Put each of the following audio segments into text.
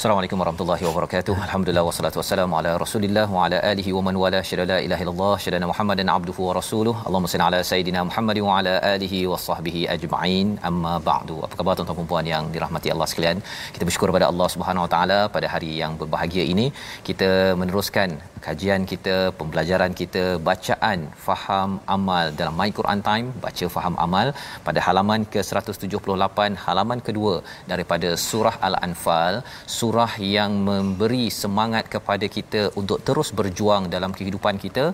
Assalamualaikum warahmatullahi wabarakatuh. Alhamdulillah wassalatu wassalamu ala Rasulillah wa ala alihi wa man wala syada la ilaha illallah syada Muhammadan abduhu wa rasuluh. Allahumma salli ala sayidina Muhammad wa ala alihi wa sahbihi ajma'in. Amma ba'du. Apa khabar tuan-tuan dan puan yang dirahmati Allah sekalian? Kita bersyukur kepada Allah Subhanahu wa taala pada hari yang berbahagia ini kita meneruskan kajian kita, pembelajaran kita, bacaan faham amal dalam My Quran Time, baca faham amal pada halaman ke-178, halaman kedua daripada surah Al-Anfal, surah yang memberi semangat kepada kita untuk terus berjuang dalam kehidupan kita.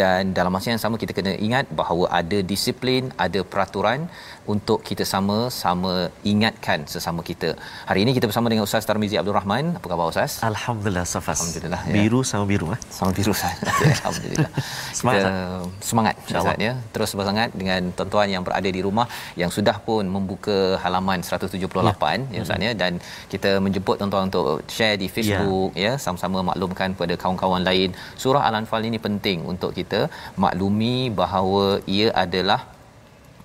Dan dalam masa yang sama kita kena ingat bahawa ada disiplin, ada peraturan untuk kita sama-sama ingatkan sesama kita. Hari ini kita bersama dengan Ustaz Tarmizi Abdul Rahman. Apa khabar Ustaz? Alhamdulillah Safas. Alhamdulillah, ya. Biru sama biru eh. sama biru Ustaz. Alhamdulillah. Semangat, Kita, semangat Ustaz ya. Terus bersemangat dengan tuan-tuan yang berada di rumah yang sudah pun membuka halaman 178 ya, ya Ustaz ya dan kita menjemput tuan-tuan untuk share di Facebook ya, ya sama-sama maklumkan kepada kawan-kawan lain. Surah Al-Anfal ini penting untuk kita maklumi bahawa ia adalah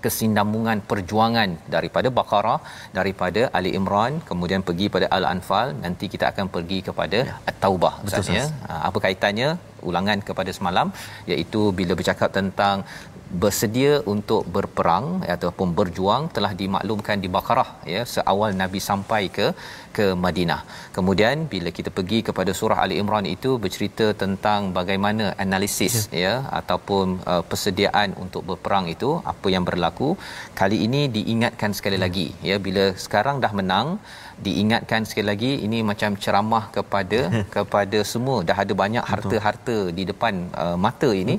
kesinambungan perjuangan daripada Baqarah daripada Ali Imran kemudian pergi pada Al-Anfal. Nanti kita akan pergi kepada ya. At-Taubah Ustaz ya. Apa kaitannya? Ulangan kepada semalam iaitu bila bercakap tentang bersedia untuk berperang ataupun berjuang telah dimaklumkan di Baqarah ya seawal Nabi sampai ke ke Madinah. Kemudian bila kita pergi kepada surah Ali Imran itu bercerita tentang bagaimana analisis ya, ya ataupun uh, persediaan untuk berperang itu apa yang berlaku. Kali ini diingatkan sekali lagi ya bila sekarang dah menang diingatkan sekali lagi ini macam ceramah kepada kepada semua dah ada banyak harta-harta di depan uh, mata ini.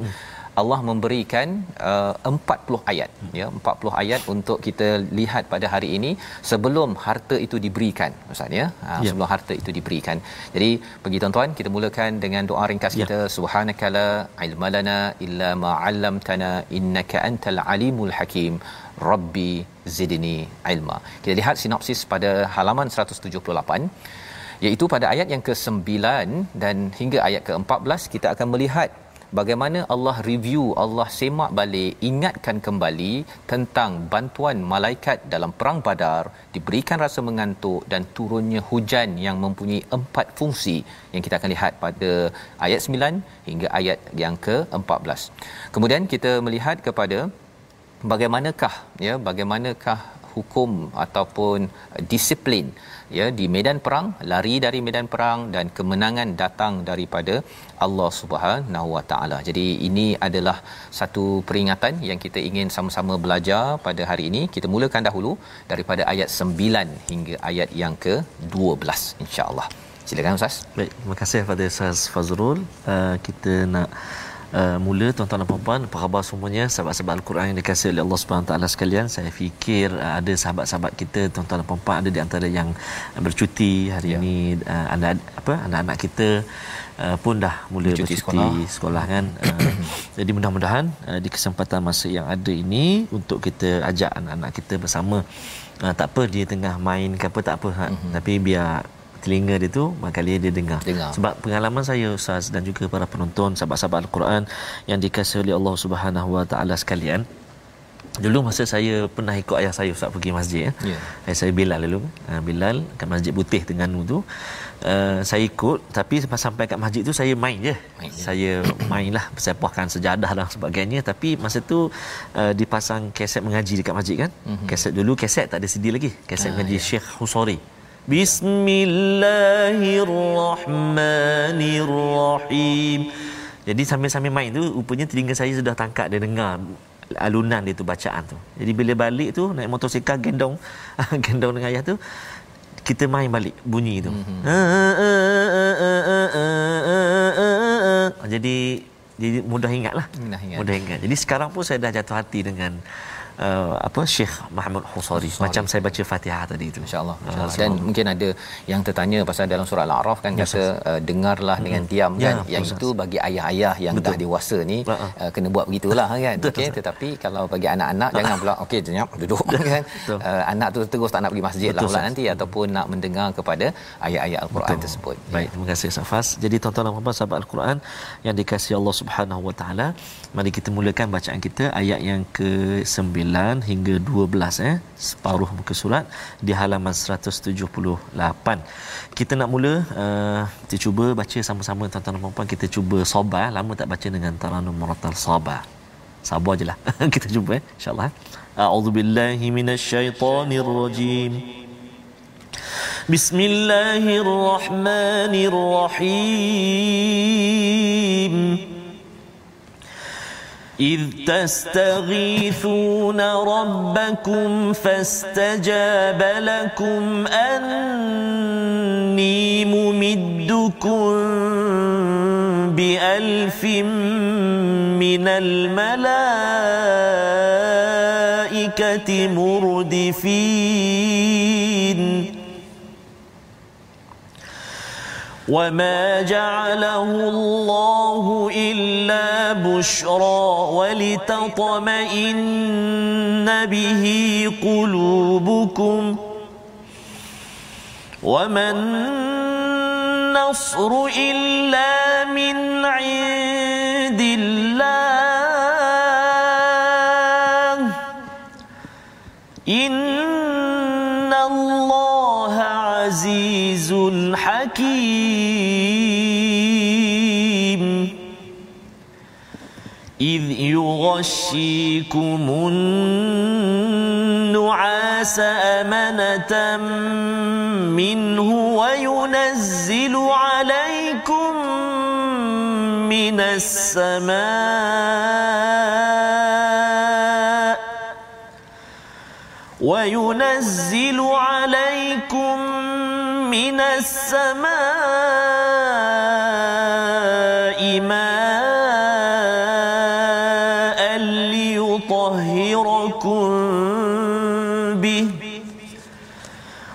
Allah memberikan uh, 40 ayat. Ya 40 ayat untuk kita lihat pada hari ini sebelum harta itu diberikan ustaz ya. Ha, ya. sebelum harta itu diberikan. Jadi bagi tuan-tuan kita mulakan dengan doa ringkas ya. kita. Subhanakala ilmalana illa ma 'allamtana innaka antal alimul hakim. Rabbi zidni ilma. Kita lihat sinopsis pada halaman 178 iaitu pada ayat yang ke-9 dan hingga ayat ke-14 kita akan melihat bagaimana Allah review Allah semak balik ingatkan kembali tentang bantuan malaikat dalam perang badar diberikan rasa mengantuk dan turunnya hujan yang mempunyai empat fungsi yang kita akan lihat pada ayat 9 hingga ayat yang ke-14 kemudian kita melihat kepada bagaimanakah ya bagaimanakah hukum ataupun disiplin ya di medan perang lari dari medan perang dan kemenangan datang daripada Allah Subhanahu Wa Taala. Jadi ini adalah satu peringatan yang kita ingin sama-sama belajar pada hari ini. Kita mulakan dahulu daripada ayat 9 hingga ayat yang ke-12 insya-Allah. Silakan Ustaz. Baik, terima kasih kepada Ustaz Fazrul. Uh, kita nak Uh, mula tuan-tuan dan puan-puan apa khabar semuanya sahabat-sahabat al-Quran yang dikasihi oleh Allah Subhanahu taala sekalian saya fikir uh, ada sahabat-sahabat kita tuan-tuan dan puan-puan ada di antara yang bercuti hari ya. ini uh, anak apa anak-anak kita uh, pun dah mula bercuti, bercuti sekolah. sekolah kan uh, jadi mudah-mudahan uh, di kesempatan masa yang ada ini untuk kita ajak anak-anak kita bersama uh, tak apa dia tengah main ke apa tak apa ha? uh-huh. tapi biar telinga dia tu maka dia dia dengar. dengar. Sebab pengalaman saya ustaz dan juga para penonton sahabat-sahabat Al-Quran yang dikasihi oleh Allah Subhanahu Wa Taala sekalian Dulu masa saya pernah ikut ayah saya Ustaz pergi masjid ya. Yeah. Ayah saya Bilal dulu. Uh, Bilal kat Masjid Putih Terengganu tu. Uh, saya ikut tapi sampai kat masjid tu saya main je. Main, ya. Saya mainlah sepahkan sejadah dan sebagainya tapi masa tu uh, dipasang kaset mengaji dekat masjid kan. Mm-hmm. Kaset dulu kaset tak ada CD lagi. Kaset uh, mengaji yeah. Syekh Husori. Bismillahirrahmanirrahim. Jadi sambil-sambil main tu rupanya telinga saya sudah tangkap dan dengar alunan dia tu bacaan tu. Jadi bila balik tu naik motosikal gendong gendong dengan ayah tu kita main balik bunyi tu. Jadi jadi mudah ingatlah. Mudah ingat. Mudah ingat. Jadi sekarang pun saya dah jatuh hati dengan uh, apa Syekh Muhammad Husari. Macam saya baca Fatihah tadi itu insyaallah insya dan mungkin ada yang tertanya pasal dalam surah al-a'raf kan ya, kata uh, dengarlah hmm. dengan diam ya, kan. Yang itu bagi ayah-ayah yang Betul. dah dewasa ni uh, kena buat begitulah kan. Okey tetapi kalau bagi anak-anak jangan pula okey senyap duduk kan. Uh, anak tu terus tak nak pergi masjid Betul, lah pula nanti ataupun nak mendengar kepada ayat-ayat al-Quran Betul. tersebut. Baik terima kasih Safas jadi tuan-tuan dan puan sahabat al-Quran yang dikasihi Allah Subhanahu wa taala mari kita mulakan bacaan kita ayat yang ke-9 9 hingga 12 eh separuh muka surat di halaman 178. Kita nak mula uh, kita cuba baca sama-sama tuan-tuan dan puan kita cuba sabar lama tak baca dengan taranum murattal sabar. Sabar jelah. kita cuba eh insya-Allah. A'udzubillahi minasyaitonirrajim. Bismillahirrahmanirrahim. إذ تستغيثون ربكم فاستجاب لكم أني ممدكم بألف من الملائكة مردفين. وما جعله الله إلا بشرى ولتطمئن به قلوبكم وما النصر إلا من عند يغشيكم النعاس أمنة منه وينزل عليكم من السماء وينزل عليكم من السماء ماء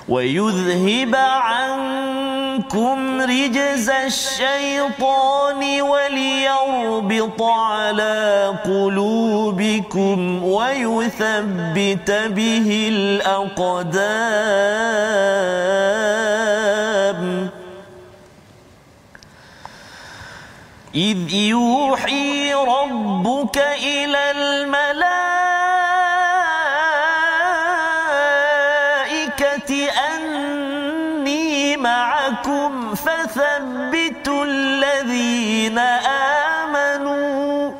ويذهب عنكم رجز الشيطان وليربط على قلوبكم ويثبت به الأقدام. إذ يوحي ربك إلى الملائكة معكم فثبتوا الذين آمنوا.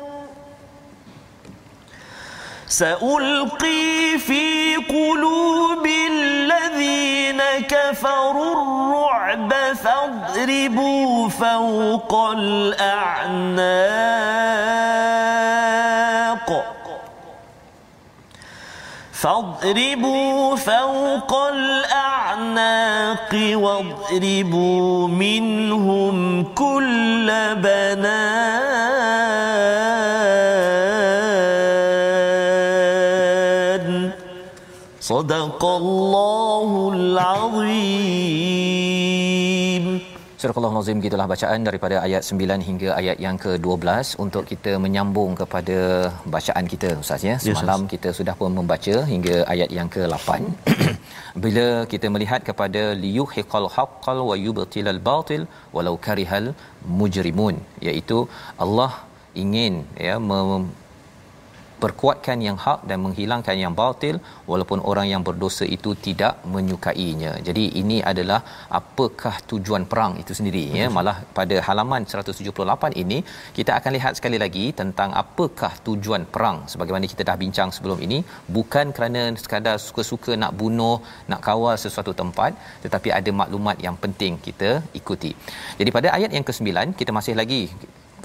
سألقي في قلوب الذين كفروا الرعب فاضربوا فوق الأعناق. فاضربوا فوق الأعناق واضربوا منهم كل بنان. صدق الله العظيم. Surah Al-Nazim gitulah bacaan daripada ayat 9 hingga ayat yang ke-12 untuk kita menyambung kepada bacaan kita Ustaz ya. Semalam yes, kita sudah pun membaca hingga ayat yang ke-8. Bila kita melihat kepada liyuhiqal haqqal wa yubtilal batil walau karihal mujrimun iaitu Allah ingin ya perkuatkan yang hak dan menghilangkan yang batil walaupun orang yang berdosa itu tidak menyukainya. Jadi ini adalah apakah tujuan perang itu sendiri ya. Malah pada halaman 178 ini kita akan lihat sekali lagi tentang apakah tujuan perang sebagaimana kita dah bincang sebelum ini bukan kerana sekadar suka-suka nak bunuh, nak kawal sesuatu tempat tetapi ada maklumat yang penting kita ikuti. Jadi pada ayat yang ke-9 kita masih lagi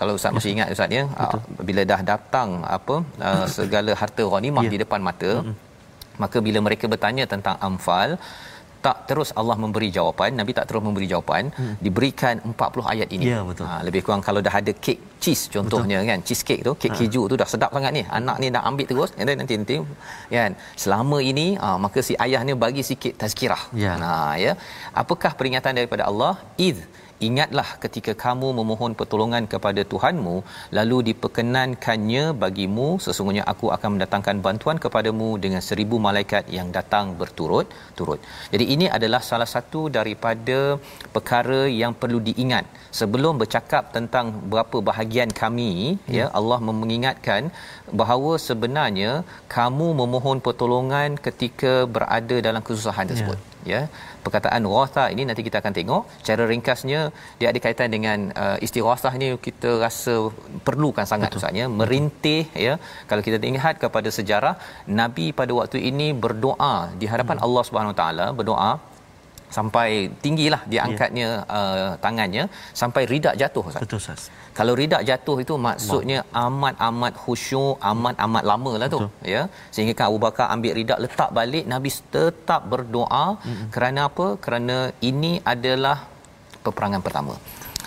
kalau ustaz masih ingat ustaz ya Betul. bila dah datang apa uh, segala harta ghanimah ya. di depan mata mm-hmm. maka bila mereka bertanya tentang amfal tak terus Allah memberi jawapan Nabi tak terus memberi jawapan hmm. diberikan 40 ayat ini ya, betul. Ha, lebih kurang kalau dah ada kek cheese contohnya betul. kan cheese cake tu kek ha. keju tu dah sedap sangat ni anak ni dah ambil terus nanti nanti nanti kan selama ini ha, maka si ayah ni bagi sikit tazkirah ya. nah ya apakah peringatan daripada Allah id ingatlah ketika kamu memohon pertolongan kepada Tuhanmu lalu diperkenankannya bagimu sesungguhnya aku akan mendatangkan bantuan kepadamu dengan seribu malaikat yang datang berturut-turut. Jadi ini adalah salah satu daripada perkara yang perlu diingat sebelum bercakap tentang berapa bahagian kami hmm. ya Allah mengingatkan bahawa sebenarnya kamu memohon pertolongan ketika berada dalam kesusahan tersebut. Yeah ya perkataan ghatha ini nanti kita akan tengok cara ringkasnya dia ada kaitan dengan uh, istighathah ni kita rasa perlukan sangat usahanya merintih ya kalau kita ingat kepada sejarah nabi pada waktu ini berdoa di hadapan hmm. Allah Subhanahu taala berdoa sampai tinggilah diangkatnya yeah. uh, tangannya sampai ridak jatuh Ustaz. Betul Ustaz. Kalau ridak jatuh itu maksudnya amat-amat khusyuk, amat-amat lama lah tu ya. Sehingga kan Abu Bakar ambil ridak letak balik Nabi tetap berdoa mm-hmm. kerana apa? Kerana ini adalah peperangan pertama.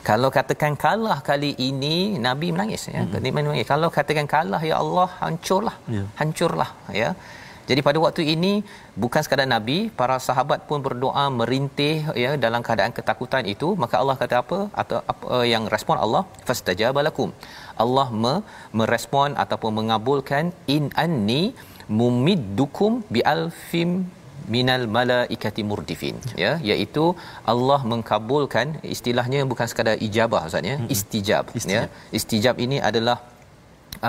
Kalau katakan kalah kali ini Nabi menangis ya. Mm-hmm. Nabi menangis. Kalau katakan kalah ya Allah hancurlah. Yeah. Hancurlah ya. Jadi pada waktu ini bukan sekadar nabi, para sahabat pun berdoa merintih ya dalam keadaan ketakutan itu, maka Allah kata apa? Atau apa uh, yang respon Allah? Fastajabalakum. Allah me, merespon ataupun mengabulkan in anni mumiddukum bi alfim minal malaikati murdifin ya iaitu Allah mengkabulkan istilahnya bukan sekadar ijabah ustaz ya istijab, istijab. ya istijab ini adalah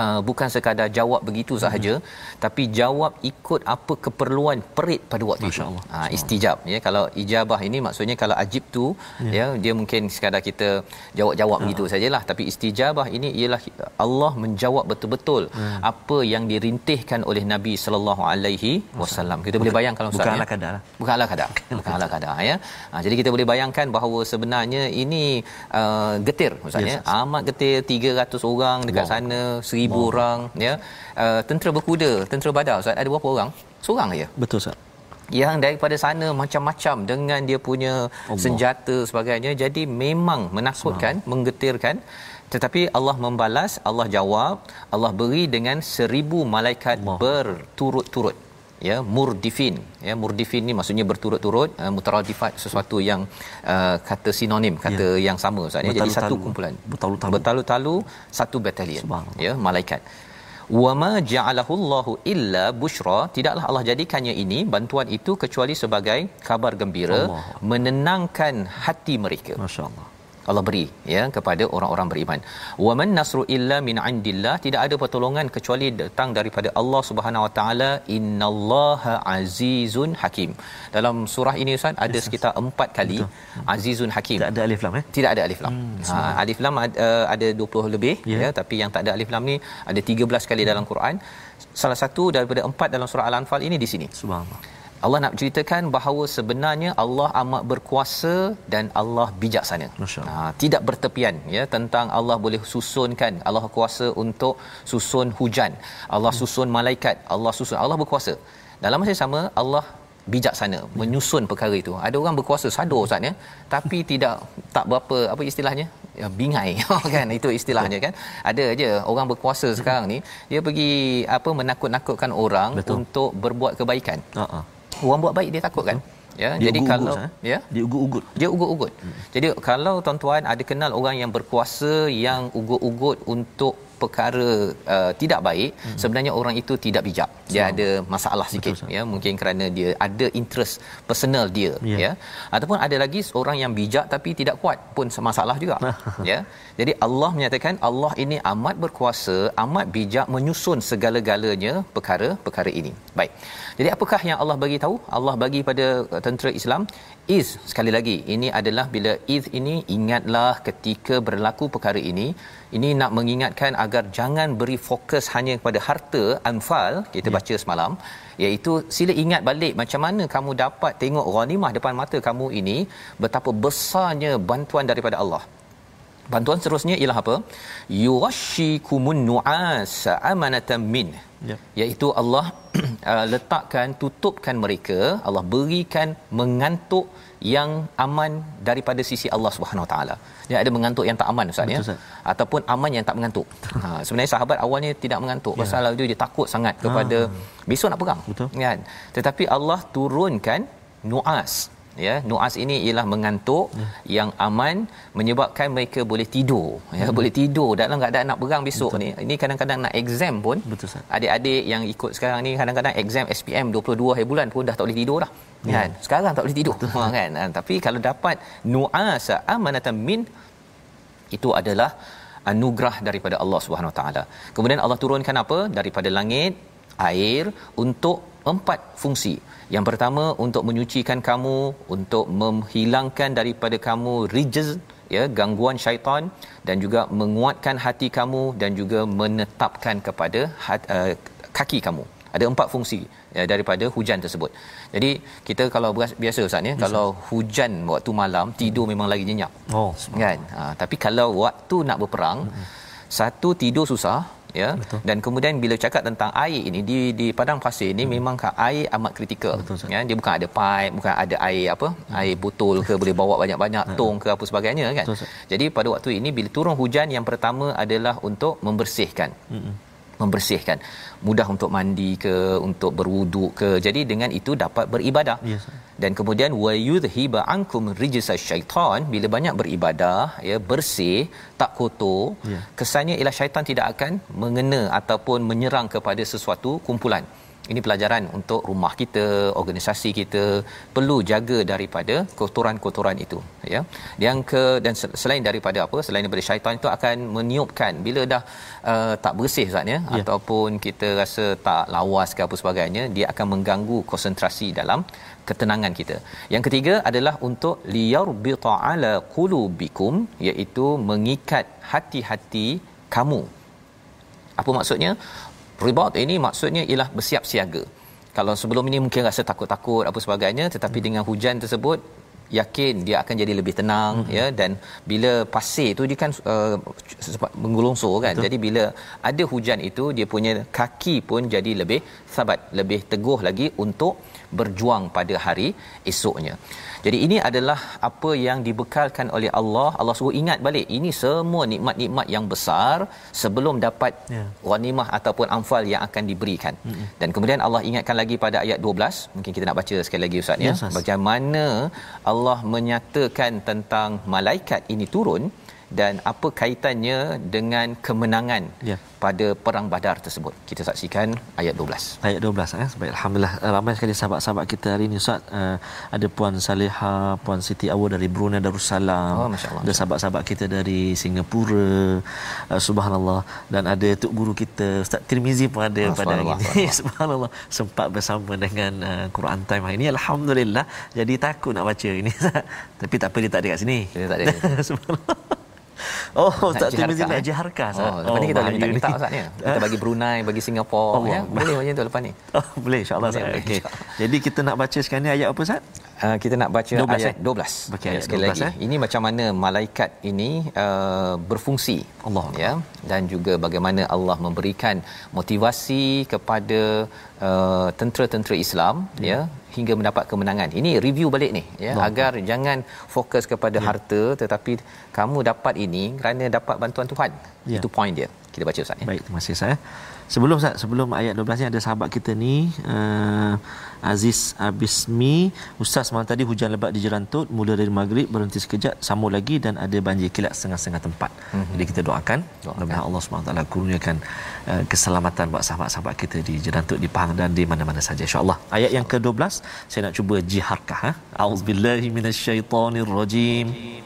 uh, bukan sekadar jawab begitu sahaja hmm. tapi jawab ikut apa keperluan perit pada waktu Masya itu. Ha istijab ya kalau ijabah ini maksudnya kalau ajib tu ya, ya dia mungkin sekadar kita jawab-jawab begitu ha. sajalah tapi istijabah ini ialah Allah menjawab betul-betul hmm. apa yang dirintihkan oleh Nabi sallallahu alaihi wasallam. Kita boleh bayangkan kalau ustaz bukanlah kadar. Bukanlah kadar. Bukanlah kadar ya. Ha, jadi kita boleh bayangkan bahawa sebenarnya ini uh, getir ustaz ya. Amat getir 300 orang dekat wow. sana ribu oh. orang ya uh, tentera berkuda tentera badar ustaz ada berapa orang seorang aja betul ustaz yang daripada sana macam-macam dengan dia punya Allah. senjata sebagainya jadi memang menakutkan Semang. menggetirkan tetapi Allah membalas Allah jawab Allah beri dengan seribu malaikat Allah. berturut-turut ya murdifin. Ya murdifin ni maksudnya berturut-turut uh, mutaradifat sesuatu yang uh, kata sinonim kata ya. yang sama ustaz. Ya jadi satu kumpulan. Bertalu-talu. Bertalu-talu satu batalion ya malaikat. Wama ja'alahu Allahu illa bushra. Tidaklah Allah jadikannya ini bantuan itu kecuali sebagai kabar gembira Allah. menenangkan hati mereka. Masyaallah Allah beri ya kepada orang-orang beriman. Wa man nasru illa min indillah tidak ada pertolongan kecuali datang daripada Allah Subhanahu Wa Taala innallaha azizun hakim. Dalam surah ini Ustaz ada yes, sekitar empat kali Betul. azizun hakim. Tidak ada alif lam eh? Tidak ada alif lam. Hmm, ha, alif lam ada, uh, ada 20 lebih yeah. ya tapi yang tak ada alif lam ni ada 13 kali hmm. dalam Quran. Salah satu daripada empat dalam surah Al-Anfal ini di sini. Subhanallah. Allah nak ceritakan bahawa sebenarnya Allah amat berkuasa dan Allah bijaksana. Ha, tidak bertepian ya tentang Allah boleh susunkan Allah kuasa untuk susun hujan. Allah hmm. susun malaikat, Allah susun Allah berkuasa. Dalam masa yang sama Allah bijaksana menyusun perkara itu. Ada orang berkuasa sadar Ustaz ya, tapi tidak tak berapa apa istilahnya? Ya, bingai kan itu istilahnya kan. Ada aja orang berkuasa sekarang ni dia pergi apa menakut-nakutkan orang Betul. untuk berbuat kebaikan. Uh-uh orang buat baik dia takut kan? Ya dia jadi kalau eh? ya. Dia ugut-ugut. Dia ugut-ugut. Hmm. jadi kalau tuan-tuan ada kenal orang yang berkuasa yang ugut-ugut untuk perkara uh, tidak baik hmm. sebenarnya orang itu tidak bijak. Dia so. ada masalah sikit Betul, ya. Mungkin kerana dia ada interest personal dia yeah. ya. Ataupun ada lagi seorang yang bijak tapi tidak kuat pun masalah juga ya. Jadi Allah menyatakan Allah ini amat berkuasa amat bijak menyusun segala-galanya perkara-perkara ini. Baik. Jadi apakah yang Allah bagi tahu? Allah bagi pada tentera Islam is sekali lagi ini adalah bila is ini ingatlah ketika berlaku perkara ini ini nak mengingatkan agar jangan beri fokus hanya kepada harta anfal kita ya. baca semalam iaitu sila ingat balik macam mana kamu dapat tengok ghanimah depan mata kamu ini betapa besarnya bantuan daripada Allah bantuan seterusnya ialah apa yuwashikumun nu'as amanatan min ya. iaitu Allah uh, letakkan tutupkan mereka Allah berikan mengantuk yang aman daripada sisi Allah Subhanahu Wa Taala. Dia ada mengantuk yang tak aman ustaz ya. Ataupun aman yang tak mengantuk. ha sebenarnya sahabat awalnya tidak mengantuk ya. pasal dia, dia takut sangat kepada ha. besok nak perang. Betul. Kan? Tetapi Allah turunkan nuas ya nuas ini ialah mengantuk ya. yang aman menyebabkan mereka boleh tidur ya hmm. boleh tidur dalam keadaan nak berang besok Betul. ni ini kadang-kadang nak exam pun Betul sah. adik-adik yang ikut sekarang ni kadang-kadang exam SPM 22 hari bulan pun dah tak boleh tidur dah ya. kan sekarang tak boleh tidur Betul. kan ha, tapi kalau dapat nuas amanatan min itu adalah anugerah daripada Allah Subhanahu Wa Taala. Kemudian Allah turunkan apa? Daripada langit air untuk empat fungsi. Yang pertama untuk menyucikan kamu, untuk menghilangkan daripada kamu rijz ya gangguan syaitan dan juga menguatkan hati kamu dan juga menetapkan kepada hat, uh, kaki kamu. Ada empat fungsi ya, daripada hujan tersebut. Jadi kita kalau biasa Ustaz ya, kalau hujan waktu malam tidur hmm. memang lagi nyenyak. Oh, kan? Ha, tapi kalau waktu nak berperang hmm. satu tidur susah, ya Betul. dan kemudian bila cakap tentang air ini di di padang pasir ini hmm. memang air amat kritikal Betul, ya dia bukan ada pipe bukan ada air apa hmm. air botol ke boleh bawa banyak-banyak hmm. tong ke apa sebagainya kan Betul, jadi pada waktu ini bila turun hujan yang pertama adalah untuk membersihkan hmm membersihkan. Mudah untuk mandi ke untuk berwuduk ke. Jadi dengan itu dapat beribadah. Yes. dan kemudian wa yudhiba ankum rijsa syaitan. Bila banyak beribadah ya bersih tak kotor yeah. kesannya ialah syaitan tidak akan mengena ataupun menyerang kepada sesuatu kumpulan ini pelajaran untuk rumah kita organisasi kita perlu jaga daripada kotoran-kotoran itu ya yang ke dan selain daripada apa selain daripada syaitan itu akan meniupkan bila dah uh, tak bersih Ustaz ya, ya ataupun kita rasa tak lawas ke apa sebagainya dia akan mengganggu konsentrasi dalam ketenangan kita. Yang ketiga adalah untuk liyarbita ala qulubikum iaitu mengikat hati-hati kamu. Apa maksudnya? Ribat ini maksudnya ialah bersiap siaga kalau sebelum ini mungkin rasa takut-takut apa sebagainya tetapi hmm. dengan hujan tersebut yakin dia akan jadi lebih tenang hmm. ya dan bila pasir tu dia kan uh, sempat menggulungsur kan Betul. jadi bila ada hujan itu dia punya kaki pun jadi lebih sabat lebih teguh lagi untuk berjuang pada hari esoknya jadi ini adalah apa yang dibekalkan oleh Allah. Allah suruh ingat balik ini semua nikmat-nikmat yang besar sebelum dapat yeah. ghanimah ataupun anfal yang akan diberikan. Mm-hmm. Dan kemudian Allah ingatkan lagi pada ayat 12, mungkin kita nak baca sekali lagi ustaz ya. Yes, Bagaimana Allah menyatakan tentang malaikat ini turun dan apa kaitannya dengan kemenangan ya. Pada perang Badar tersebut. Kita saksikan ayat 12. Ayat 12 eh. Baik alhamdulillah eh, ramai sekali sahabat-sahabat kita hari ini Ustaz. Uh, ada puan Saleha, puan Siti Awu dari Brunei Darussalam. Oh masya-Allah. Ada sahabat-sahabat kita dari Singapura. Uh, subhanallah dan ada tok guru kita Ustaz Tirmizi pun ada oh, pada hari ini. subhanallah sempat bersama dengan uh, Quran Time hari ini alhamdulillah. Jadi takut nak baca ini. Tapi tak apa dia tak ada kat sini. Dia tak ada. subhanallah. Oh, Ustaz Tirmizi nak jiharkah? Eh? Oh, lepas oh, ni kita boleh minta Ustaz ni. Kita bagi Brunei, bagi Singapura. Oh, ya? Boleh macam tu lepas ni. Oh, boleh insyaAllah. Boleh, okay. Jadi kita nak baca sekarang ni ayat apa Ustaz? Uh, kita nak baca 12, ayat 12. Okay, ayat 12 lagi. Eh? Ini macam mana malaikat ini uh, berfungsi. Allah. Ya. Dan juga bagaimana Allah memberikan motivasi kepada uh, tentera-tentera Islam. Ya. ya hingga mendapat kemenangan. Ini review balik ni ya Baik. agar jangan fokus kepada ya. harta tetapi kamu dapat ini kerana dapat bantuan Tuhan. Ya. Itu point dia. kita baca ustaz ya baik terima kasih saya sebelum ustaz sebelum ayat 12 ni ada sahabat kita ni uh, Aziz Abismi. Ustaz malam tadi hujan lebat di Jerantut mula dari maghrib berhenti sekejap sambung lagi dan ada banjir kilat setengah-setengah tempat. Mm-hmm. jadi kita doakan mudah-mudahan Allah SWT kurniakan uh, keselamatan buat sahabat-sahabat kita di Jerantut di Pahang dan di mana-mana saja insyaallah. Ayat yang ke-12 saya nak cuba jiharkah ha? Auzubillahi minasyaitonirrajim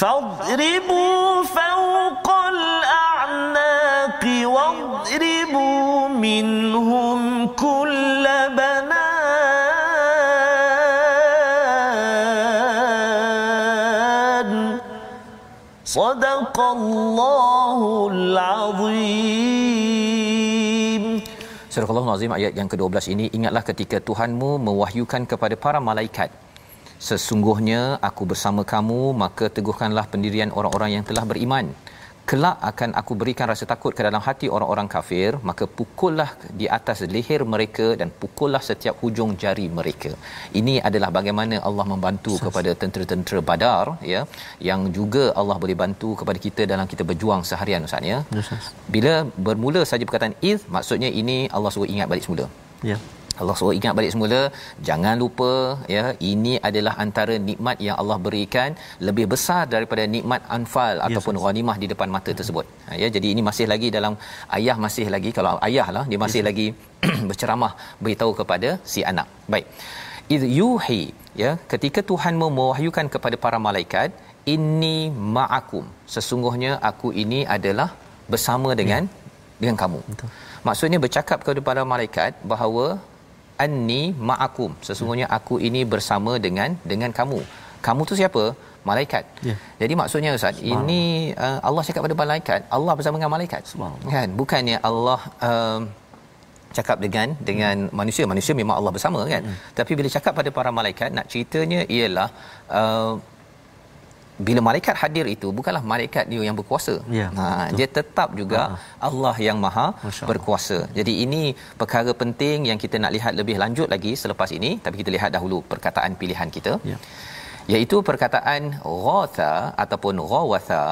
فاضربوا فوق الأعناق واضربوا منهم كل بنان صدق الله العظيم Surah Al-Azim ayat yang ke-12 ini ingatlah ketika Tuhanmu mewahyukan kepada para malaikat sesungguhnya aku bersama kamu maka teguhkanlah pendirian orang-orang yang telah beriman. Kelak akan aku berikan rasa takut ke dalam hati orang-orang kafir maka pukullah di atas leher mereka dan pukullah setiap hujung jari mereka. Ini adalah bagaimana Allah membantu kepada tentera-tentera Badar ya yang juga Allah boleh bantu kepada kita dalam kita berjuang seharian ustaz ya. Bila bermula saja perkataan iz maksudnya ini Allah suruh ingat balik semula. Ya Allah suruh ingat balik semula jangan lupa ya ini adalah antara nikmat yang Allah berikan lebih besar daripada nikmat anfal yes, ataupun ghanimah di depan mata tersebut ha, ya jadi ini masih lagi dalam ayah masih lagi kalau ayah lah dia masih yes. lagi berceramah beritahu kepada si anak baik id yuhi ya ketika Tuhan mewahyukan kepada para malaikat inni ma'akum sesungguhnya aku ini adalah bersama dengan ya. dengan kamu Betul. maksudnya bercakap kepada para malaikat bahawa anni ma'akum sesungguhnya aku ini bersama dengan dengan kamu. Kamu tu siapa? Malaikat. Yeah. jadi maksudnya ustaz ini uh, Allah cakap pada malaikat Allah bersama dengan malaikat. Kan? Bukannya Allah uh, cakap dengan dengan hmm. manusia. Manusia memang Allah bersama kan? Hmm. tapi bila cakap pada para malaikat nak ceritanya ialah uh, bila malaikat hadir itu bukanlah malaikat dia yang berkuasa. Ya, ha dia tetap juga ha. Allah yang Maha berkuasa. Jadi ini perkara penting yang kita nak lihat lebih lanjut lagi selepas ini tapi kita lihat dahulu perkataan pilihan kita. Ya. Iaitu perkataan ghatha ataupun ghawatha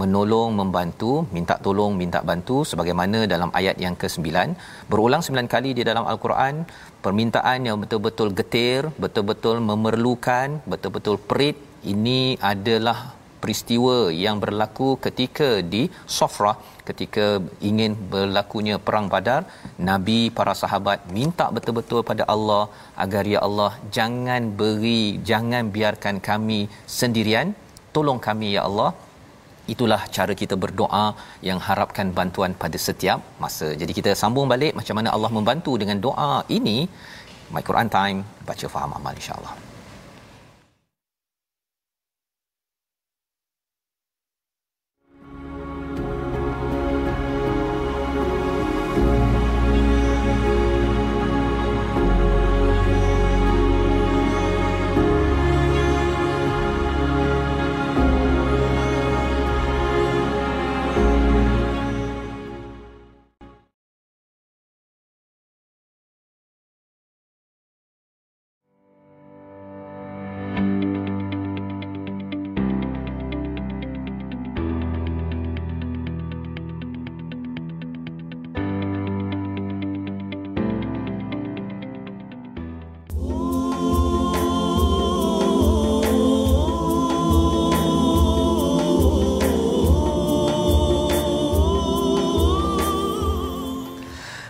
menolong membantu minta tolong minta bantu sebagaimana dalam ayat yang ke-9 berulang 9 kali di dalam al-Quran permintaan yang betul-betul getir betul-betul memerlukan betul-betul perit ini adalah peristiwa yang berlaku ketika di Sofrah ketika ingin berlakunya perang Badar nabi para sahabat minta betul-betul pada Allah agar ya Allah jangan beri jangan biarkan kami sendirian. Tolong kami ya Allah. Itulah cara kita berdoa yang harapkan bantuan pada setiap masa. Jadi kita sambung balik macam mana Allah membantu dengan doa ini. My Quran time baca faham amal insyaallah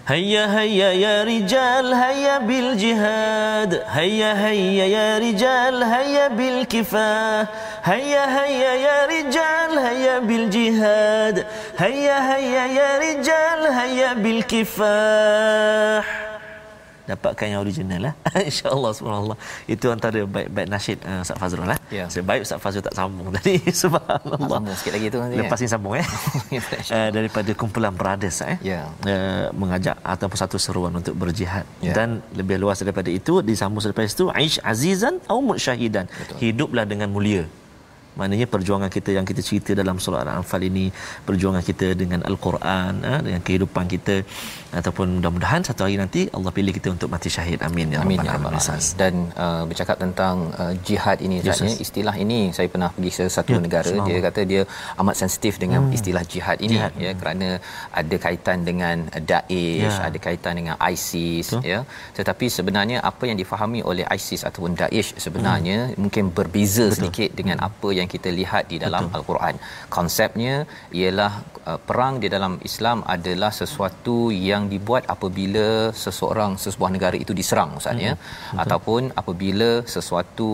هيا هيا يا رجال هيا بالجهاد. هيا هيا يا رجال هيا بالكفاح. هيا هيا يا رجال هيا بالجهاد. هيا هيا يا رجال هيا بالكفاح. Dapatkan yang original lah insyaallah subhanallah. Itu antara baik-baik nasyid uh, Ustaz Fazrul lah ya. sebaik Ustaz Fazrul tak sambung tadi. Subhanallah. Sambung sikit lagi tu nanti lepas ya. ni sambung eh? Uh, daripada kumpulan brothers eh? Ya. uh, mengajak ataupun satu seruan untuk berjihad. Ya. dan lebih luas daripada itu disambung selepas itu aish azizan atau mutsyahidan. Hiduplah dengan mulia. Maknanya perjuangan kita yang kita cerita dalam surah al-anfal ini perjuangan kita dengan al-Quran dengan kehidupan kita ataupun mudah-mudahan satu hari nanti Allah pilih kita untuk mati syahid amin ya amin ya rabbal alamin dan uh, bercakap tentang uh, jihad ini yes, yes. istilah ini saya pernah pergi ke satu ya, negara dia kata dia amat sensitif dengan hmm. istilah jihad ini jihad. ya kerana ada kaitan dengan Daesh ya. ada kaitan dengan ISIS Betul. ya tetapi sebenarnya apa yang difahami oleh ISIS ataupun Daesh sebenarnya hmm. mungkin berbeza Betul. sedikit dengan hmm. apa yang kita lihat di dalam Betul. al-Quran konsepnya ialah uh, perang di dalam Islam adalah sesuatu yang dibuat apabila seseorang sesebuah negara itu diserang ustaz ya. Hmm. ataupun apabila sesuatu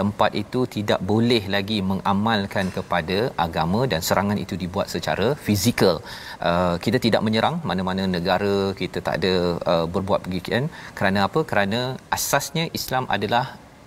tempat itu tidak boleh lagi mengamalkan kepada agama dan serangan itu dibuat secara fizikal. Uh, kita tidak menyerang mana-mana negara kita tak ada uh, berbuat begitu kerana apa? Kerana asasnya Islam adalah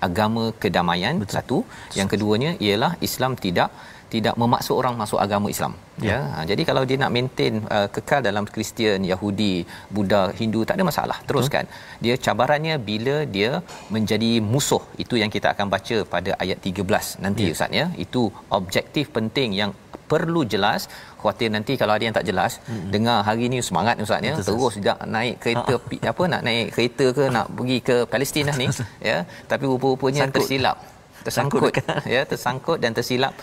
agama kedamaian Betul. satu. Yang keduanya ialah Islam tidak tidak memaksa orang masuk agama Islam. Ya, ya. Ha, jadi kalau dia nak maintain uh, kekal dalam Kristian Yahudi Buddha Hindu tak ada masalah. Teruskan. Hmm. dia cabarannya bila dia menjadi musuh. Itu yang kita akan baca pada ayat 13 nanti ya. ustaz ya. Itu objektif penting yang perlu jelas. Khuatir nanti kalau ada yang tak jelas hmm. dengar hari ni semangat ustaz ya. Terus tidak naik kereta ha. apa nak naik kereta ke nak pergi ke Palestin lah ni ya. Tapi rupa-rupanya tersilap. Tersangkut. Ya tersangkut dan tersilap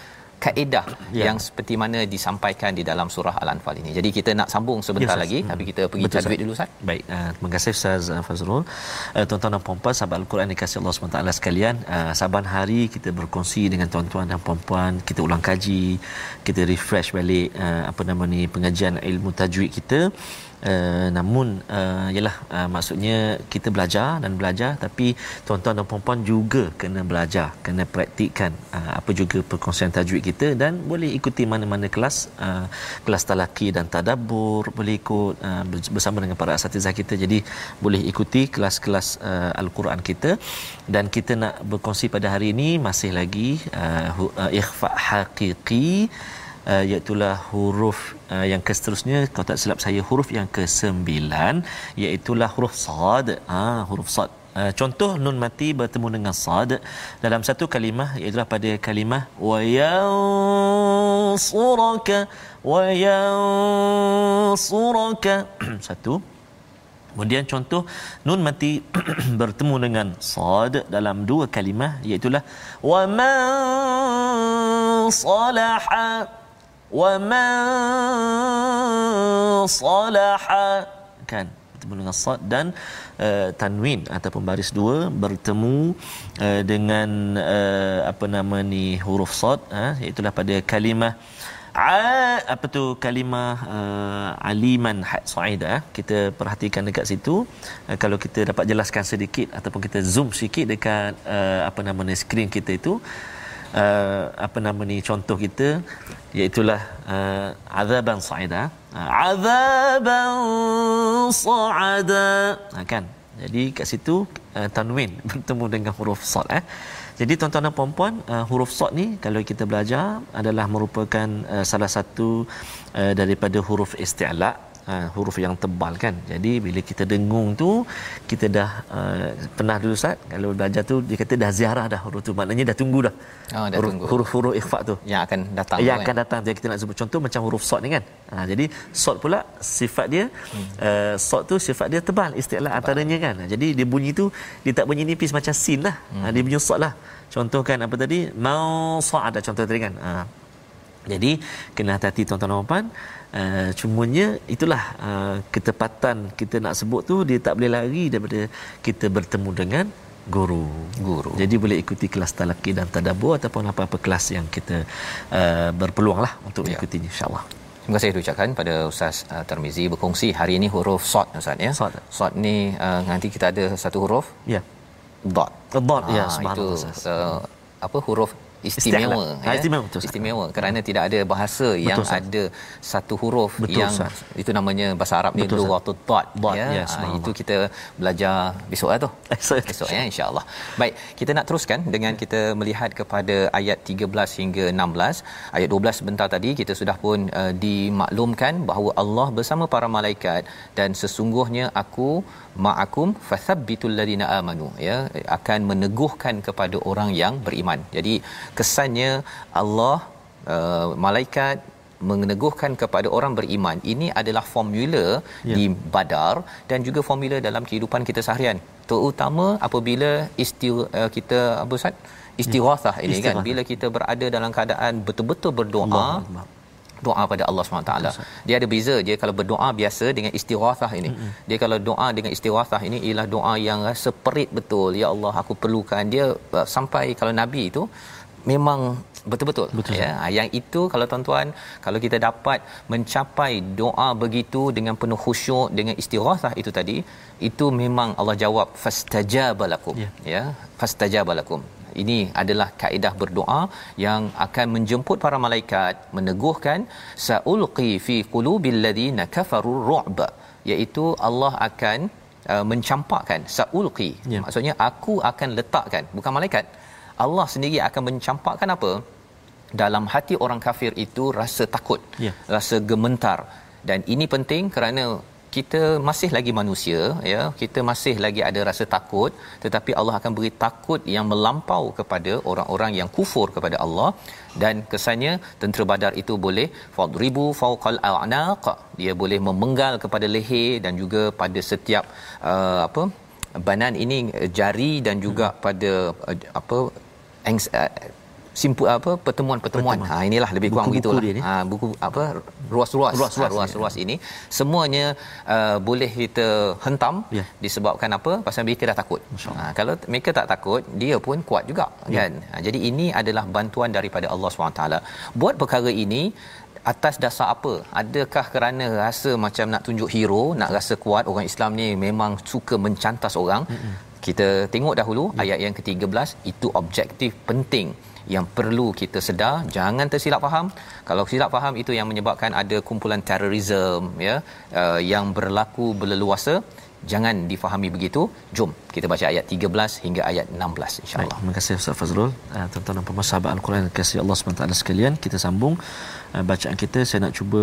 kaedah ya. yang seperti mana disampaikan di dalam surah al-anfal ini. Jadi kita nak sambung sebentar ya, lagi hmm. tapi kita pergi Betul, tajwid dulu Ustaz. Baik, uh, terima kasih Ustaz uh, Fazrul. Uh, tuan-tuan dan puan-puan sahabat al-Quran dikasihi Allah SWT sekalian, uh, saban hari kita berkongsi dengan tuan-tuan dan puan-puan, kita ulang kaji, kita refresh balik uh, apa nama ni pengajian ilmu tajwid kita. Uh, namun uh, yalah uh, maksudnya kita belajar dan belajar tapi tuan-tuan dan puan-puan juga kena belajar kena praktikkan uh, apa juga perkongsian tajwid kita dan boleh ikuti mana-mana kelas uh, kelas talaki dan tadabbur boleh ikut uh, bersama dengan para asatizah kita. Jadi boleh ikuti kelas-kelas uh, al-Quran kita. Dan kita nak berkongsi pada hari ini masih lagi uh, uh, ikhfa haqiqi uh, iaitu huruf uh, yang seterusnya kalau tak silap saya huruf yang ke-9 iaitu huruf sad. Ah huruf sad. Uh, contoh nun mati bertemu dengan sad. Dalam satu kalimah iaitu pada kalimah wa yansuraka wa yansuraka satu. Kemudian contoh nun mati bertemu dengan sad. Dalam dua kalimah iaitu wa man salaha wa man salaha kan dengan sad dan uh, tanwin ataupun baris dua bertemu uh, dengan uh, apa nama ni huruf sad uh, iaitu pada kalimah apa tu kalimah uh, aliman had saida kita perhatikan dekat situ uh, kalau kita dapat jelaskan sedikit ataupun kita zoom sikit dekat uh, apa nama ni skrin kita itu uh, apa nama ni contoh kita iaitu uh, azaban sa'ida. Uh, azaban sa'ada ha, kan? Jadi kat situ uh, tanwin bertemu dengan huruf sad eh. Jadi tuan-tuan dan puan-puan uh, huruf sad ni kalau kita belajar adalah merupakan uh, salah satu uh, daripada huruf isti'la ha, huruf yang tebal kan. Jadi bila kita dengung tu kita dah uh, pernah dulu Ustaz kalau belajar tu dia kata dah ziarah dah huruf tu. Maknanya dah tunggu dah. Oh, dah huruf, tunggu. huruf-huruf ikhfa tu. Yang akan datang yang akan kan? datang jadi kita nak sebut. Contoh macam huruf sad ni kan. Ha, jadi sad pula sifat dia hmm. uh, sad tu sifat dia tebal istilah antaranya kan. Jadi dia bunyi tu dia tak bunyi nipis macam sin lah. Hmm. ha, dia bunyi sad lah. Contoh kan apa tadi? Mau ada contoh tadi kan. Ha. jadi kena hati-hati tuan-tuan dan puan Uh, cumanya itulah uh, ketepatan kita nak sebut tu dia tak boleh lari daripada kita bertemu dengan guru guru jadi boleh ikuti kelas talaki dan tadabbur ataupun apa-apa kelas yang kita uh, berpeluang lah untuk ya. ikuti insyaallah Terima kasih ucapkan pada Ustaz uh, Tarmizi berkongsi hari ini huruf sod Ustaz ya. Sod. Sod ni uh, nanti kita ada satu huruf. Ya. Dot. Dot ya ah, subhanallah. Itu uh, apa huruf istimewa ya. istimewa betul istimewa kerana tidak ada bahasa betul, yang sah. ada satu huruf betul, yang sah. itu namanya bahasa Arab ni lughatul dad ya, ya ha, itu kita belajar besok lah tu. Besok. Ya insyaallah. Baik kita nak teruskan dengan kita melihat kepada ayat 13 hingga 16 ayat 12 sebentar tadi kita sudah pun uh, dimaklumkan bahawa Allah bersama para malaikat dan sesungguhnya aku ma'akum fathabbitul ladina amanu. Ya akan meneguhkan kepada orang yang beriman. Jadi kesannya Allah uh, malaikat meneguhkan kepada orang beriman. Ini adalah formula ya. di badar dan juga formula dalam kehidupan kita seharian. Terutama apabila isti uh, kita apa Ustaz? Istighathah ini kan. Bila kita berada dalam keadaan betul-betul berdoa Allah doa pada Allah SWT. Dia ada beza dia kalau berdoa biasa dengan istighathah ini. Mm-hmm. Dia kalau doa dengan istighathah ini ialah doa yang rasa perit betul. Ya Allah aku perlukan dia uh, sampai kalau nabi itu memang betul-betul betul ya yang itu kalau tuan-tuan kalau kita dapat mencapai doa begitu dengan penuh khusyuk dengan istighathah itu tadi itu memang Allah jawab fastajabalakum yeah. ya fastajabalakum ini adalah kaedah berdoa yang akan menjemput para malaikat meneguhkan saulqi fi qulubil ladina kafaru ru'b iaitu Allah akan uh, mencampakkan saulqi ya. maksudnya aku akan letakkan bukan malaikat Allah sendiri akan mencampakkan apa dalam hati orang kafir itu rasa takut ya. rasa gementar dan ini penting kerana kita masih lagi manusia ya kita masih lagi ada rasa takut tetapi Allah akan beri takut yang melampau kepada orang-orang yang kufur kepada Allah dan kesannya tentera badar itu boleh fadribu fawqal a'naq dia boleh memenggal kepada leher dan juga pada setiap uh, apa banan ini jari dan juga hmm. pada uh, apa simpu apa pertemuan-pertemuan. Ha inilah lebih kurang begitulah. Ha buku apa ruas-ruas ruas-ruas, ha, ruas-ruas ya. ini semuanya uh, boleh kita hentam ya. disebabkan apa? Pasal mereka dah takut. Ha kalau mereka tak takut, dia pun kuat juga ya. kan. Ha, jadi ini adalah bantuan daripada Allah SWT. Buat perkara ini atas dasar apa? Adakah kerana rasa macam nak tunjuk hero, nak rasa kuat orang Islam ni memang suka mencantas orang? Mm-mm. Kita tengok dahulu ya. ayat yang ke-13 itu objektif penting yang perlu kita sedar jangan tersilap faham. Kalau silap faham itu yang menyebabkan ada kumpulan terorisme ya uh, yang berlaku berleluasa. Jangan difahami begitu. Jom kita baca ayat 13 hingga ayat 16 insyaallah terima kasih Ustaz Fazrul. Uh, tuan-tuan dan puan sahabat al-Quran kasih Allah SWT sekalian. Kita sambung uh, bacaan kita. Saya nak cuba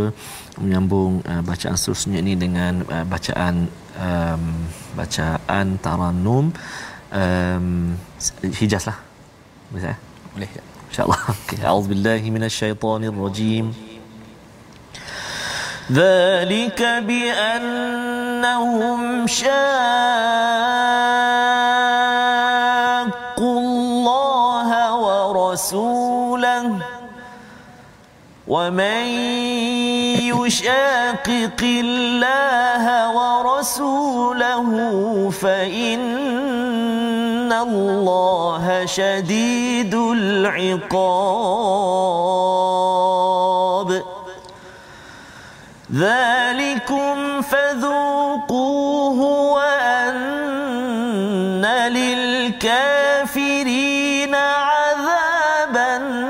menyambung uh, bacaan seterusnya ini dengan uh, bacaan um, bacaan tarannum um, hijaz lah إن شاء الله. أعوذ بالله من الشيطان الرجيم. ذلك بأنهم شاقوا الله ورسوله. ومن يشاقق الله ورسوله فإن الله شديد العقاب ذلكم فذوقوه وأن للكافرين عذاب النار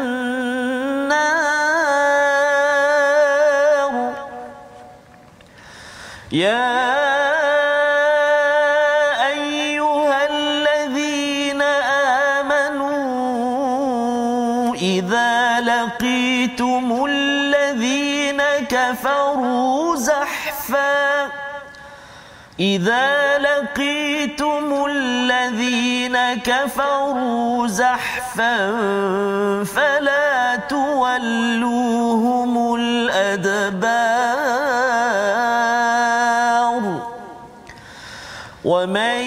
يا إذا لقيتم الذين كفروا زحفا فلا تولوهم الأدبار ومن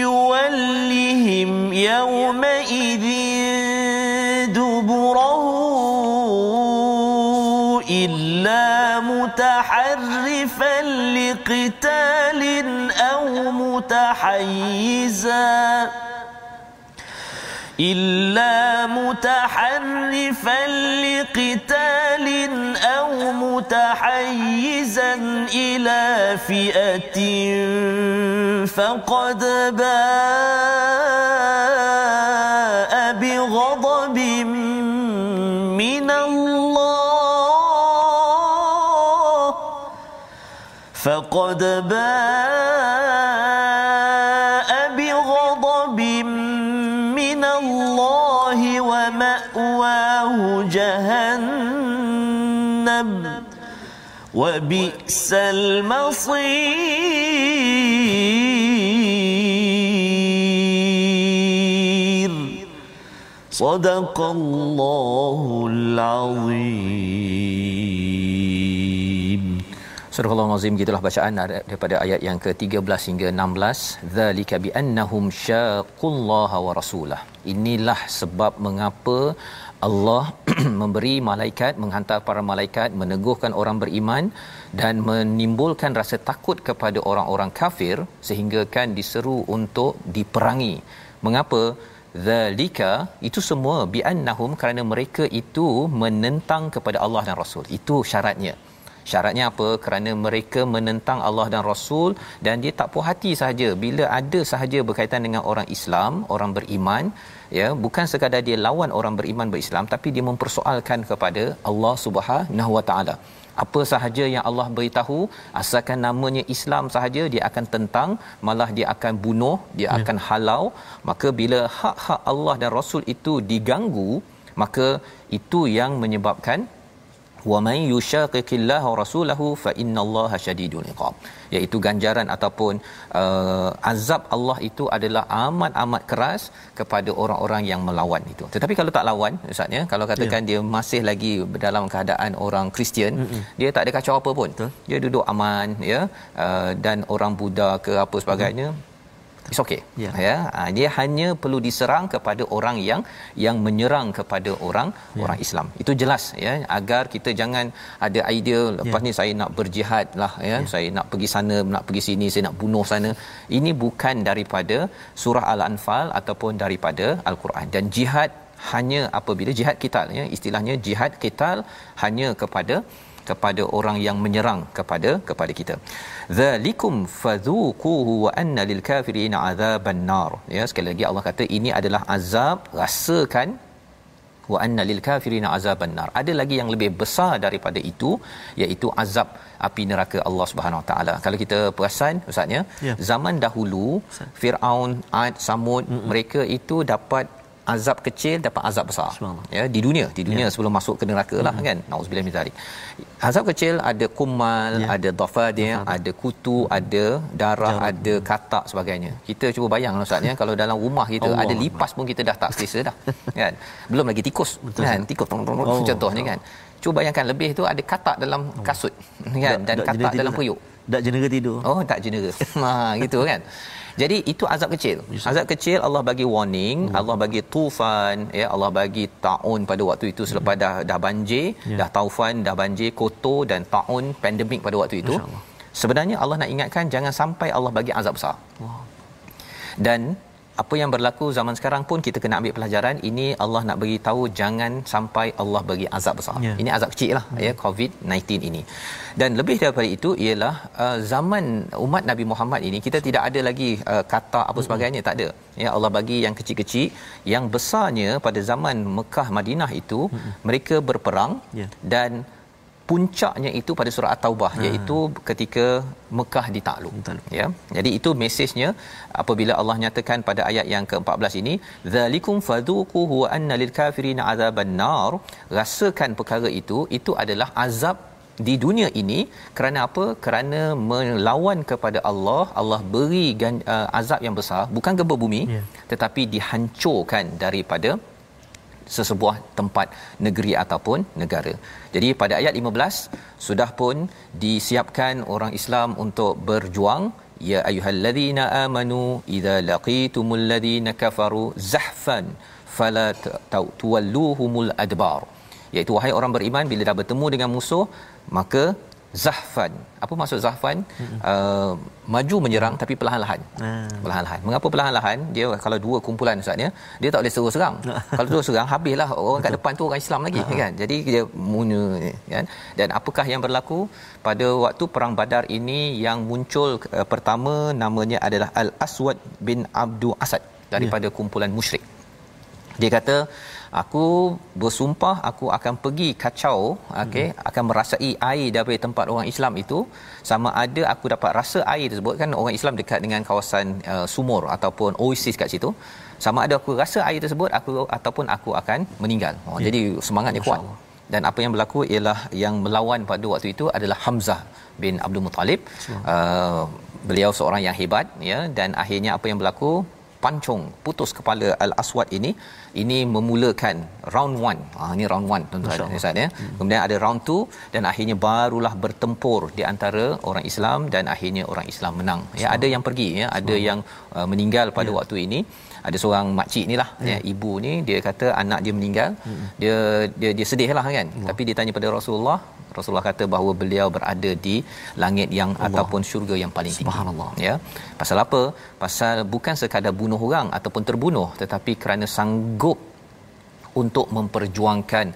يولهم يومئذ متحرفا لقتال حيزا إلا متحرفا لقتال أو متحيزا إلى فئة فقد باء بغضب من الله فقد باء وبئس المصير صدق الله العظيم Surah Al-Azim gitulah bacaan daripada ayat yang ke-13 hingga 16 zalika bi annahum syaqullaha wa rasulah inilah sebab mengapa Allah memberi malaikat menghantar para malaikat meneguhkan orang beriman dan menimbulkan rasa takut kepada orang-orang kafir sehingga kan diseru untuk diperangi. Mengapa? Zalika itu semua bi annahum kerana mereka itu menentang kepada Allah dan Rasul. Itu syaratnya. Syaratnya apa? Kerana mereka menentang Allah dan Rasul dan dia tak puas hati sahaja. Bila ada sahaja berkaitan dengan orang Islam orang beriman ya bukan sekadar dia lawan orang beriman berislam tapi dia mempersoalkan kepada Allah Subhanahu Wa Taala apa sahaja yang Allah beritahu asalkan namanya Islam sahaja dia akan tentang malah dia akan bunuh dia ya. akan halau maka bila hak-hak Allah dan Rasul itu diganggu maka itu yang menyebabkan wa may yushaqiqillaha rasulahu fa innallaha shadidul iqab iaitu ganjaran ataupun uh, azab Allah itu adalah amat amat keras kepada orang-orang yang melawan itu tetapi kalau tak lawan ustaz ya kalau katakan yeah. dia masih lagi dalam keadaan orang Kristian mm-hmm. dia tak ada kacau apa pun Betul. dia duduk aman ya uh, dan orang Buddha ke apa sebagainya mm-hmm It's okay. Yeah. Ya. Ha, dia hanya perlu diserang kepada orang yang yang menyerang kepada orang yeah. orang Islam. Itu jelas ya agar kita jangan ada idea lepas yeah. ni saya nak berjihad lah ya. Yeah. Saya nak pergi sana, nak pergi sini, saya nak bunuh sana. Ini bukan daripada surah Al-Anfal ataupun daripada Al-Quran. Dan jihad hanya apabila jihad kita ya istilahnya jihad kita hanya kepada kepada orang yang menyerang kepada kepada kita. Zalikum fadhuquhu wa anna lil kafirin azaban nar. Ya sekali lagi Allah kata ini adalah azab rasakan wa anna lil kafirin azaban nar. Ada lagi yang lebih besar daripada itu iaitu azab api neraka Allah Subhanahu Wa Taala. Kalau kita perasan ustaznya ya. zaman dahulu Firaun, Ad, Samud Mm-mm. mereka itu dapat azab kecil dapat azab besar. Ya di dunia. Di dunia ya. sebelum masuk ke neraka lah mm-hmm. kan? Nauzubillah min zalik azab kecil ada kumal ya. ada dhafadir ada kutu ada darah Jauh. ada katak sebagainya. Kita cuba bayang ustaz ya. Kalau dalam rumah kita Allah ada lipas pun kita dah tak selesa dah kan? Belum lagi tikus Betul. kan? Tikus tong tong oh. contohnya kan? Cuba bayangkan lebih tu ada katak dalam kasut kan? Dan katak dalam periuk tak jenera tidur oh tak jenera ha gitu kan jadi itu azab kecil. Azab kecil Allah bagi warning, hmm. Allah bagi tufan, ya Allah bagi taun pada waktu itu selepas hmm. dah dah banjir, ya. dah taufan, dah banjir, kotor dan taun pandemik pada waktu itu. Sebenarnya Allah nak ingatkan jangan sampai Allah bagi azab besar. Wow. Dan apa yang berlaku zaman sekarang pun kita kena ambil pelajaran ini Allah nak bagi tahu jangan sampai Allah bagi azab besar. Yeah. Ini azab kecil lah yeah. ya COVID-19 ini. Dan lebih daripada itu ialah uh, zaman umat Nabi Muhammad ini kita tidak ada lagi uh, kata apa sebagainya mm-hmm. tak ada. Ya Allah bagi yang kecil-kecil, yang besarnya pada zaman Mekah Madinah itu mm-hmm. mereka berperang yeah. dan puncaknya itu pada surah at-taubah ha. iaitu ketika Mekah ditakluk. Ya. Jadi itu mesejnya apabila Allah nyatakan pada ayat yang ke-14 ini zalikum fadhuquhu anna lil kafirin azaban nar. Rasakan perkara itu itu adalah azab di dunia ini. Kerana apa? Kerana melawan kepada Allah Allah beri uh, azab yang besar bukan gempa bumi yeah. tetapi dihancurkan daripada sesebuah tempat negeri ataupun negara. Jadi pada ayat 15 sudah pun disiapkan orang Islam untuk berjuang ya ayyuhallazina amanu idza laqitumul ladzina kafaru zahfan fala tuwalluhumul adbar iaitu wahai orang beriman bila dah bertemu dengan musuh maka zahfan. Apa maksud zahfan? Hmm. Uh, maju menyerang tapi perlahan-lahan. Hmm. Perlahan-lahan. Mengapa perlahan-lahan? Dia kalau dua kumpulan ustaz ya, dia tak boleh seru serang. kalau terus serang habislah orang kat depan tu orang Islam lagi uh kan. Jadi dia muna kan. Dan apakah yang berlaku pada waktu perang Badar ini yang muncul uh, pertama namanya adalah Al Aswad bin Abdul Asad daripada yeah. kumpulan musyrik dia kata aku bersumpah aku akan pergi kacau okey hmm. akan merasai air daripada tempat orang Islam itu. Sama ada aku dapat rasa air tersebut kan orang Islam dekat dengan kawasan uh, sumur ataupun oasis kat situ. Sama ada aku rasa air tersebut aku ataupun aku akan meninggal. Oh, ya. jadi semangat dia kuat. Dan apa yang berlaku ialah yang melawan pada waktu itu adalah Hamzah bin Abdul Muttalib. Uh, beliau seorang yang hebat ya. Dan akhirnya apa yang berlaku pancung putus kepala al aswad ini ini memulakan round 1 ah ini round 1 tuan-tuan Ustaz ya. Hmm. kemudian ada round 2 dan akhirnya barulah bertempur di antara orang Islam dan akhirnya orang Islam menang ya. Ada yang pergi ya. Ada yang uh, meninggal pada ya. waktu ini. Ada seorang makcik ni lah ya. ya. ibu ni. Dia kata anak dia meninggal. Hmm. dia dia dia sedih lah kan. Ya. tapi dia tanya pada Rasulullah Rasulullah kata bahawa beliau berada di langit yang Allah. ataupun syurga yang paling tinggi. Subhanallah. Ya. Pasal apa? Pasal bukan sekadar bunuh orang ataupun terbunuh tetapi kerana sanggup untuk memperjuangkan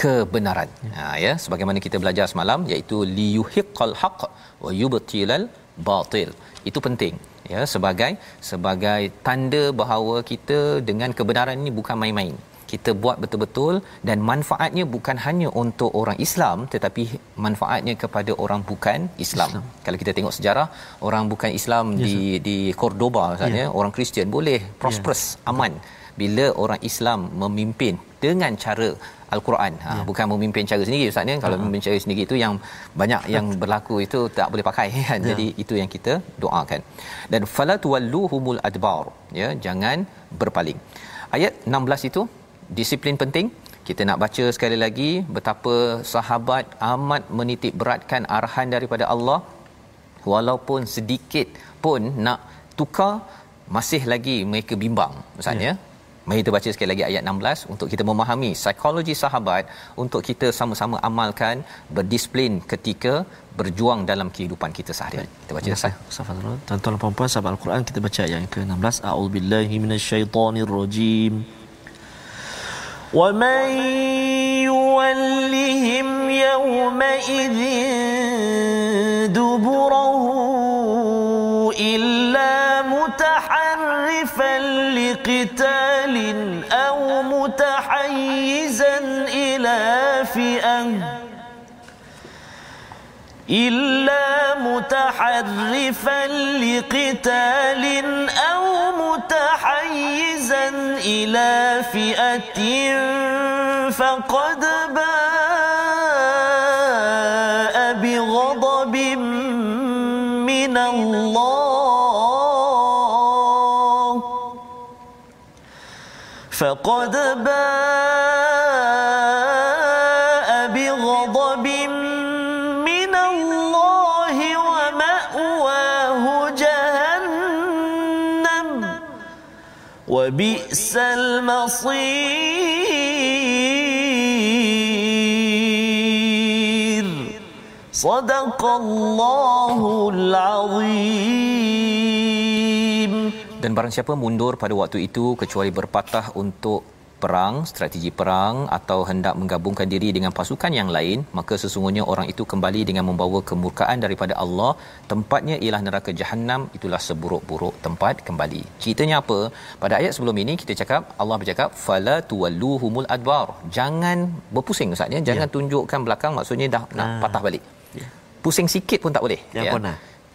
kebenaran. Ya. Ha ya, sebagaimana kita belajar semalam iaitu liyuhiqqal haqq wa yubtilal batil. Itu penting ya sebagai sebagai tanda bahawa kita dengan kebenaran ini bukan main-main kita buat betul-betul dan manfaatnya bukan hanya untuk orang Islam tetapi manfaatnya kepada orang bukan Islam. Islam. Kalau kita tengok sejarah orang bukan Islam yes, di sir. di Cordoba misalnya yeah. orang Kristian boleh prosperous yeah. aman bila orang Islam memimpin dengan cara Al-Quran. Ha yeah. bukan memimpin cara sendiri ustaz ni. Kalau uh-huh. memimpin cara sendiri itu yang banyak yang berlaku itu tak boleh pakai kan. Yeah. Jadi itu yang kita doakan. Dan fala tuwalluhumul adbar ya jangan berpaling. Ayat 16 itu disiplin penting kita nak baca sekali lagi betapa sahabat amat menitik beratkan arahan daripada Allah walaupun sedikit pun nak tukar masih lagi mereka bimbang maksudnya yeah. Mari kita baca sekali lagi ayat 16 untuk kita memahami psikologi sahabat untuk kita sama-sama amalkan berdisiplin ketika berjuang dalam kehidupan kita seharian. Kita baca Ustaz. Tuan-tuan dan puan-puan sahabat Al-Quran kita baca ayat yang ke-16. A'udzubillahi minasyaitonirrajim. rajim. ومن يولهم يومئذ دبره إلا متحرفا لقتال أو متحيزا إلى فئة إلا متحرفا لقتال أو متحيزا إلى فئة فقد باء بغضب من الله. فقد باء وبئس المصير صدق الله العظيم dan barang siapa mundur pada waktu itu kecuali berpatah untuk perang, strategi perang atau hendak menggabungkan diri dengan pasukan yang lain, maka sesungguhnya orang itu kembali dengan membawa kemurkaan daripada Allah. Tempatnya ialah neraka jahanam, itulah seburuk-buruk tempat kembali. Ceritanya apa? Pada ayat sebelum ini kita cakap Allah bercakap fala tuwalluhumul adbar. Jangan berpusing ustaz ya. Jangan ya. tunjukkan belakang maksudnya dah nak ah. patah balik. Ya. Pusing sikit pun tak boleh. Yang ya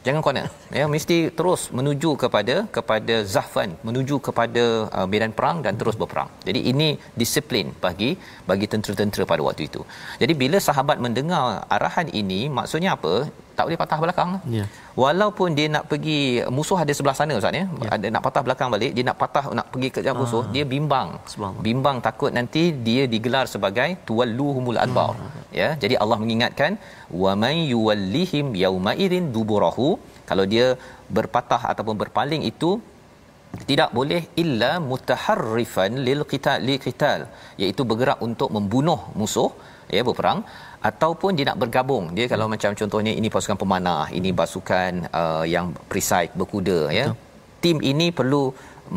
jangan corner ya mesti terus menuju kepada kepada zahfan menuju kepada uh, medan perang dan terus berperang. Jadi ini disiplin bagi bagi tentera-tentera pada waktu itu. Jadi bila sahabat mendengar arahan ini maksudnya apa tak boleh patah belakang yeah. walaupun dia nak pergi musuh ada sebelah sana ustaz ya yeah. ada nak patah belakang balik dia nak patah nak pergi ke jauh musuh ah. dia bimbang bimbang takut nanti dia digelar sebagai tuwalluhumul adbar ah. ya jadi Allah mengingatkan wa may yuwallihim yauma idzin duburahu kalau dia berpatah ataupun berpaling itu tidak boleh illa mutaharrifan lil qital li qital iaitu bergerak untuk membunuh musuh ya berperang ataupun dia nak bergabung. Dia kalau macam contohnya ini pasukan pemanah ini pasukan uh, yang perisai berkuda ya. Tim ini perlu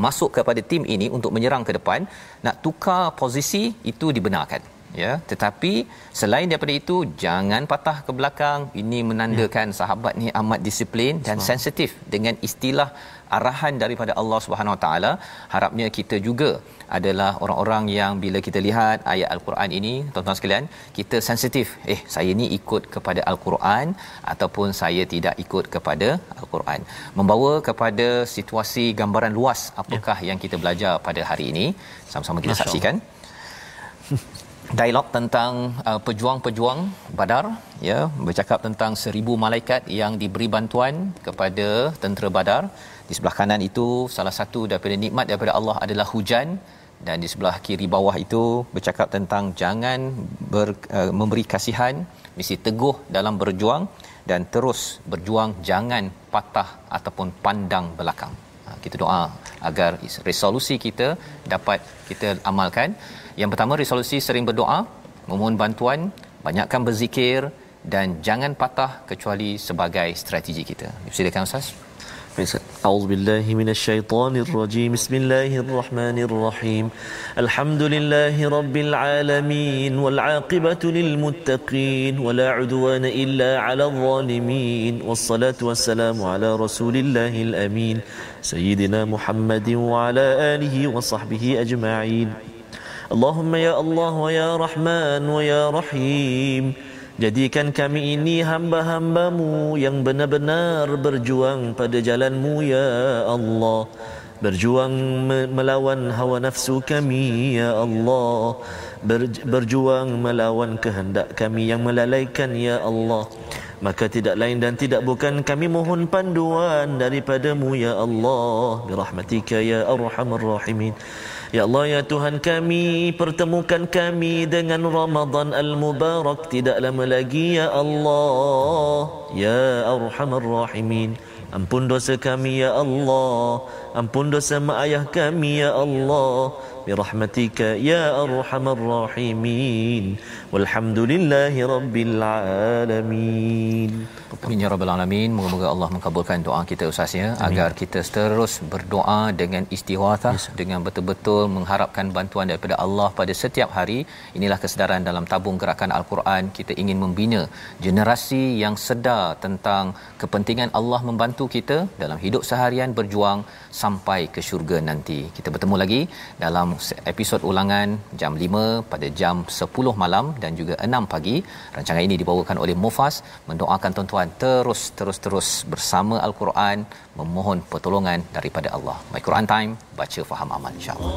masuk kepada tim ini untuk menyerang ke depan. Nak tukar posisi itu dibenarkan ya. Tetapi selain daripada itu jangan patah ke belakang. Ini menandakan ya. sahabat ni amat disiplin dan sensitif dengan istilah arahan daripada Allah Subhanahu Wa Taala. Harapnya kita juga adalah orang-orang yang bila kita lihat ayat al-Quran ini tuan-tuan sekalian kita sensitif. Eh saya ni ikut kepada al-Quran ataupun saya tidak ikut kepada al-Quran. Membawa kepada situasi gambaran luas apakah ya. yang kita belajar pada hari ini. Sama-sama kita Masya saksikan. Dialog tentang uh, pejuang-pejuang Badar ya. Bercakap tentang seribu malaikat yang diberi bantuan kepada tentera Badar di sebelah kanan itu salah satu daripada nikmat daripada Allah adalah hujan. Dan di sebelah kiri bawah itu bercakap tentang jangan ber, uh, memberi kasihan mesti teguh dalam berjuang dan terus berjuang jangan patah ataupun pandang belakang. Ha, kita doa agar resolusi kita dapat kita amalkan. Yang pertama resolusi sering berdoa memohon bantuan banyakkan berzikir dan jangan patah kecuali sebagai strategi kita. Silakan ustaz أعوذ بالله من الشيطان الرجيم. بسم الله الرحمن الرحيم. الحمد لله رب العالمين والعاقبة للمتقين ولا عدوان إلا على الظالمين. والصلاة والسلام على رسول الله الأمين. سيدنا محمد وعلى آله وصحبه أجمعين. اللهم يا الله ويا رحمن ويا رحيم. Jadikan kami ini hamba-hambamu yang benar-benar berjuang pada jalanmu ya Allah. Berjuang melawan hawa nafsu kami ya Allah. Berjuang melawan kehendak kami yang melalaikan ya Allah. Maka tidak lain dan tidak bukan kami mohon panduan daripadamu ya Allah. Birahmatika ya arhamar rahimin Ya Allah ya Tuhan kami pertemukan kami dengan Ramadan al-Mubarak tidak lama lagi ya Allah. Ya Arhamar Rahimin. Ampun dosa kami ya Allah. Ampun dosa mak ayah kami ya Allah برحمتك يا أرحم الراحمين والحمد لله رب العالمين Amin ya rabbal alamin. Moga-moga Allah mengabulkan doa kita Ustaz ya agar kita terus berdoa dengan istighatsah yes. dengan betul-betul mengharapkan bantuan daripada Allah pada setiap hari. Inilah kesedaran dalam tabung gerakan Al-Quran. Kita ingin membina generasi yang sedar tentang kepentingan Allah membantu kita dalam hidup seharian berjuang sampai ke syurga nanti. Kita bertemu lagi dalam episod ulangan jam 5 pada jam 10 malam dan juga 6 pagi. Rancangan ini dibawakan oleh Mufas mendoakan tuan-tuan terus terus terus bersama Al-Quran memohon pertolongan daripada Allah. My Quran Time, baca faham amal insya-Allah.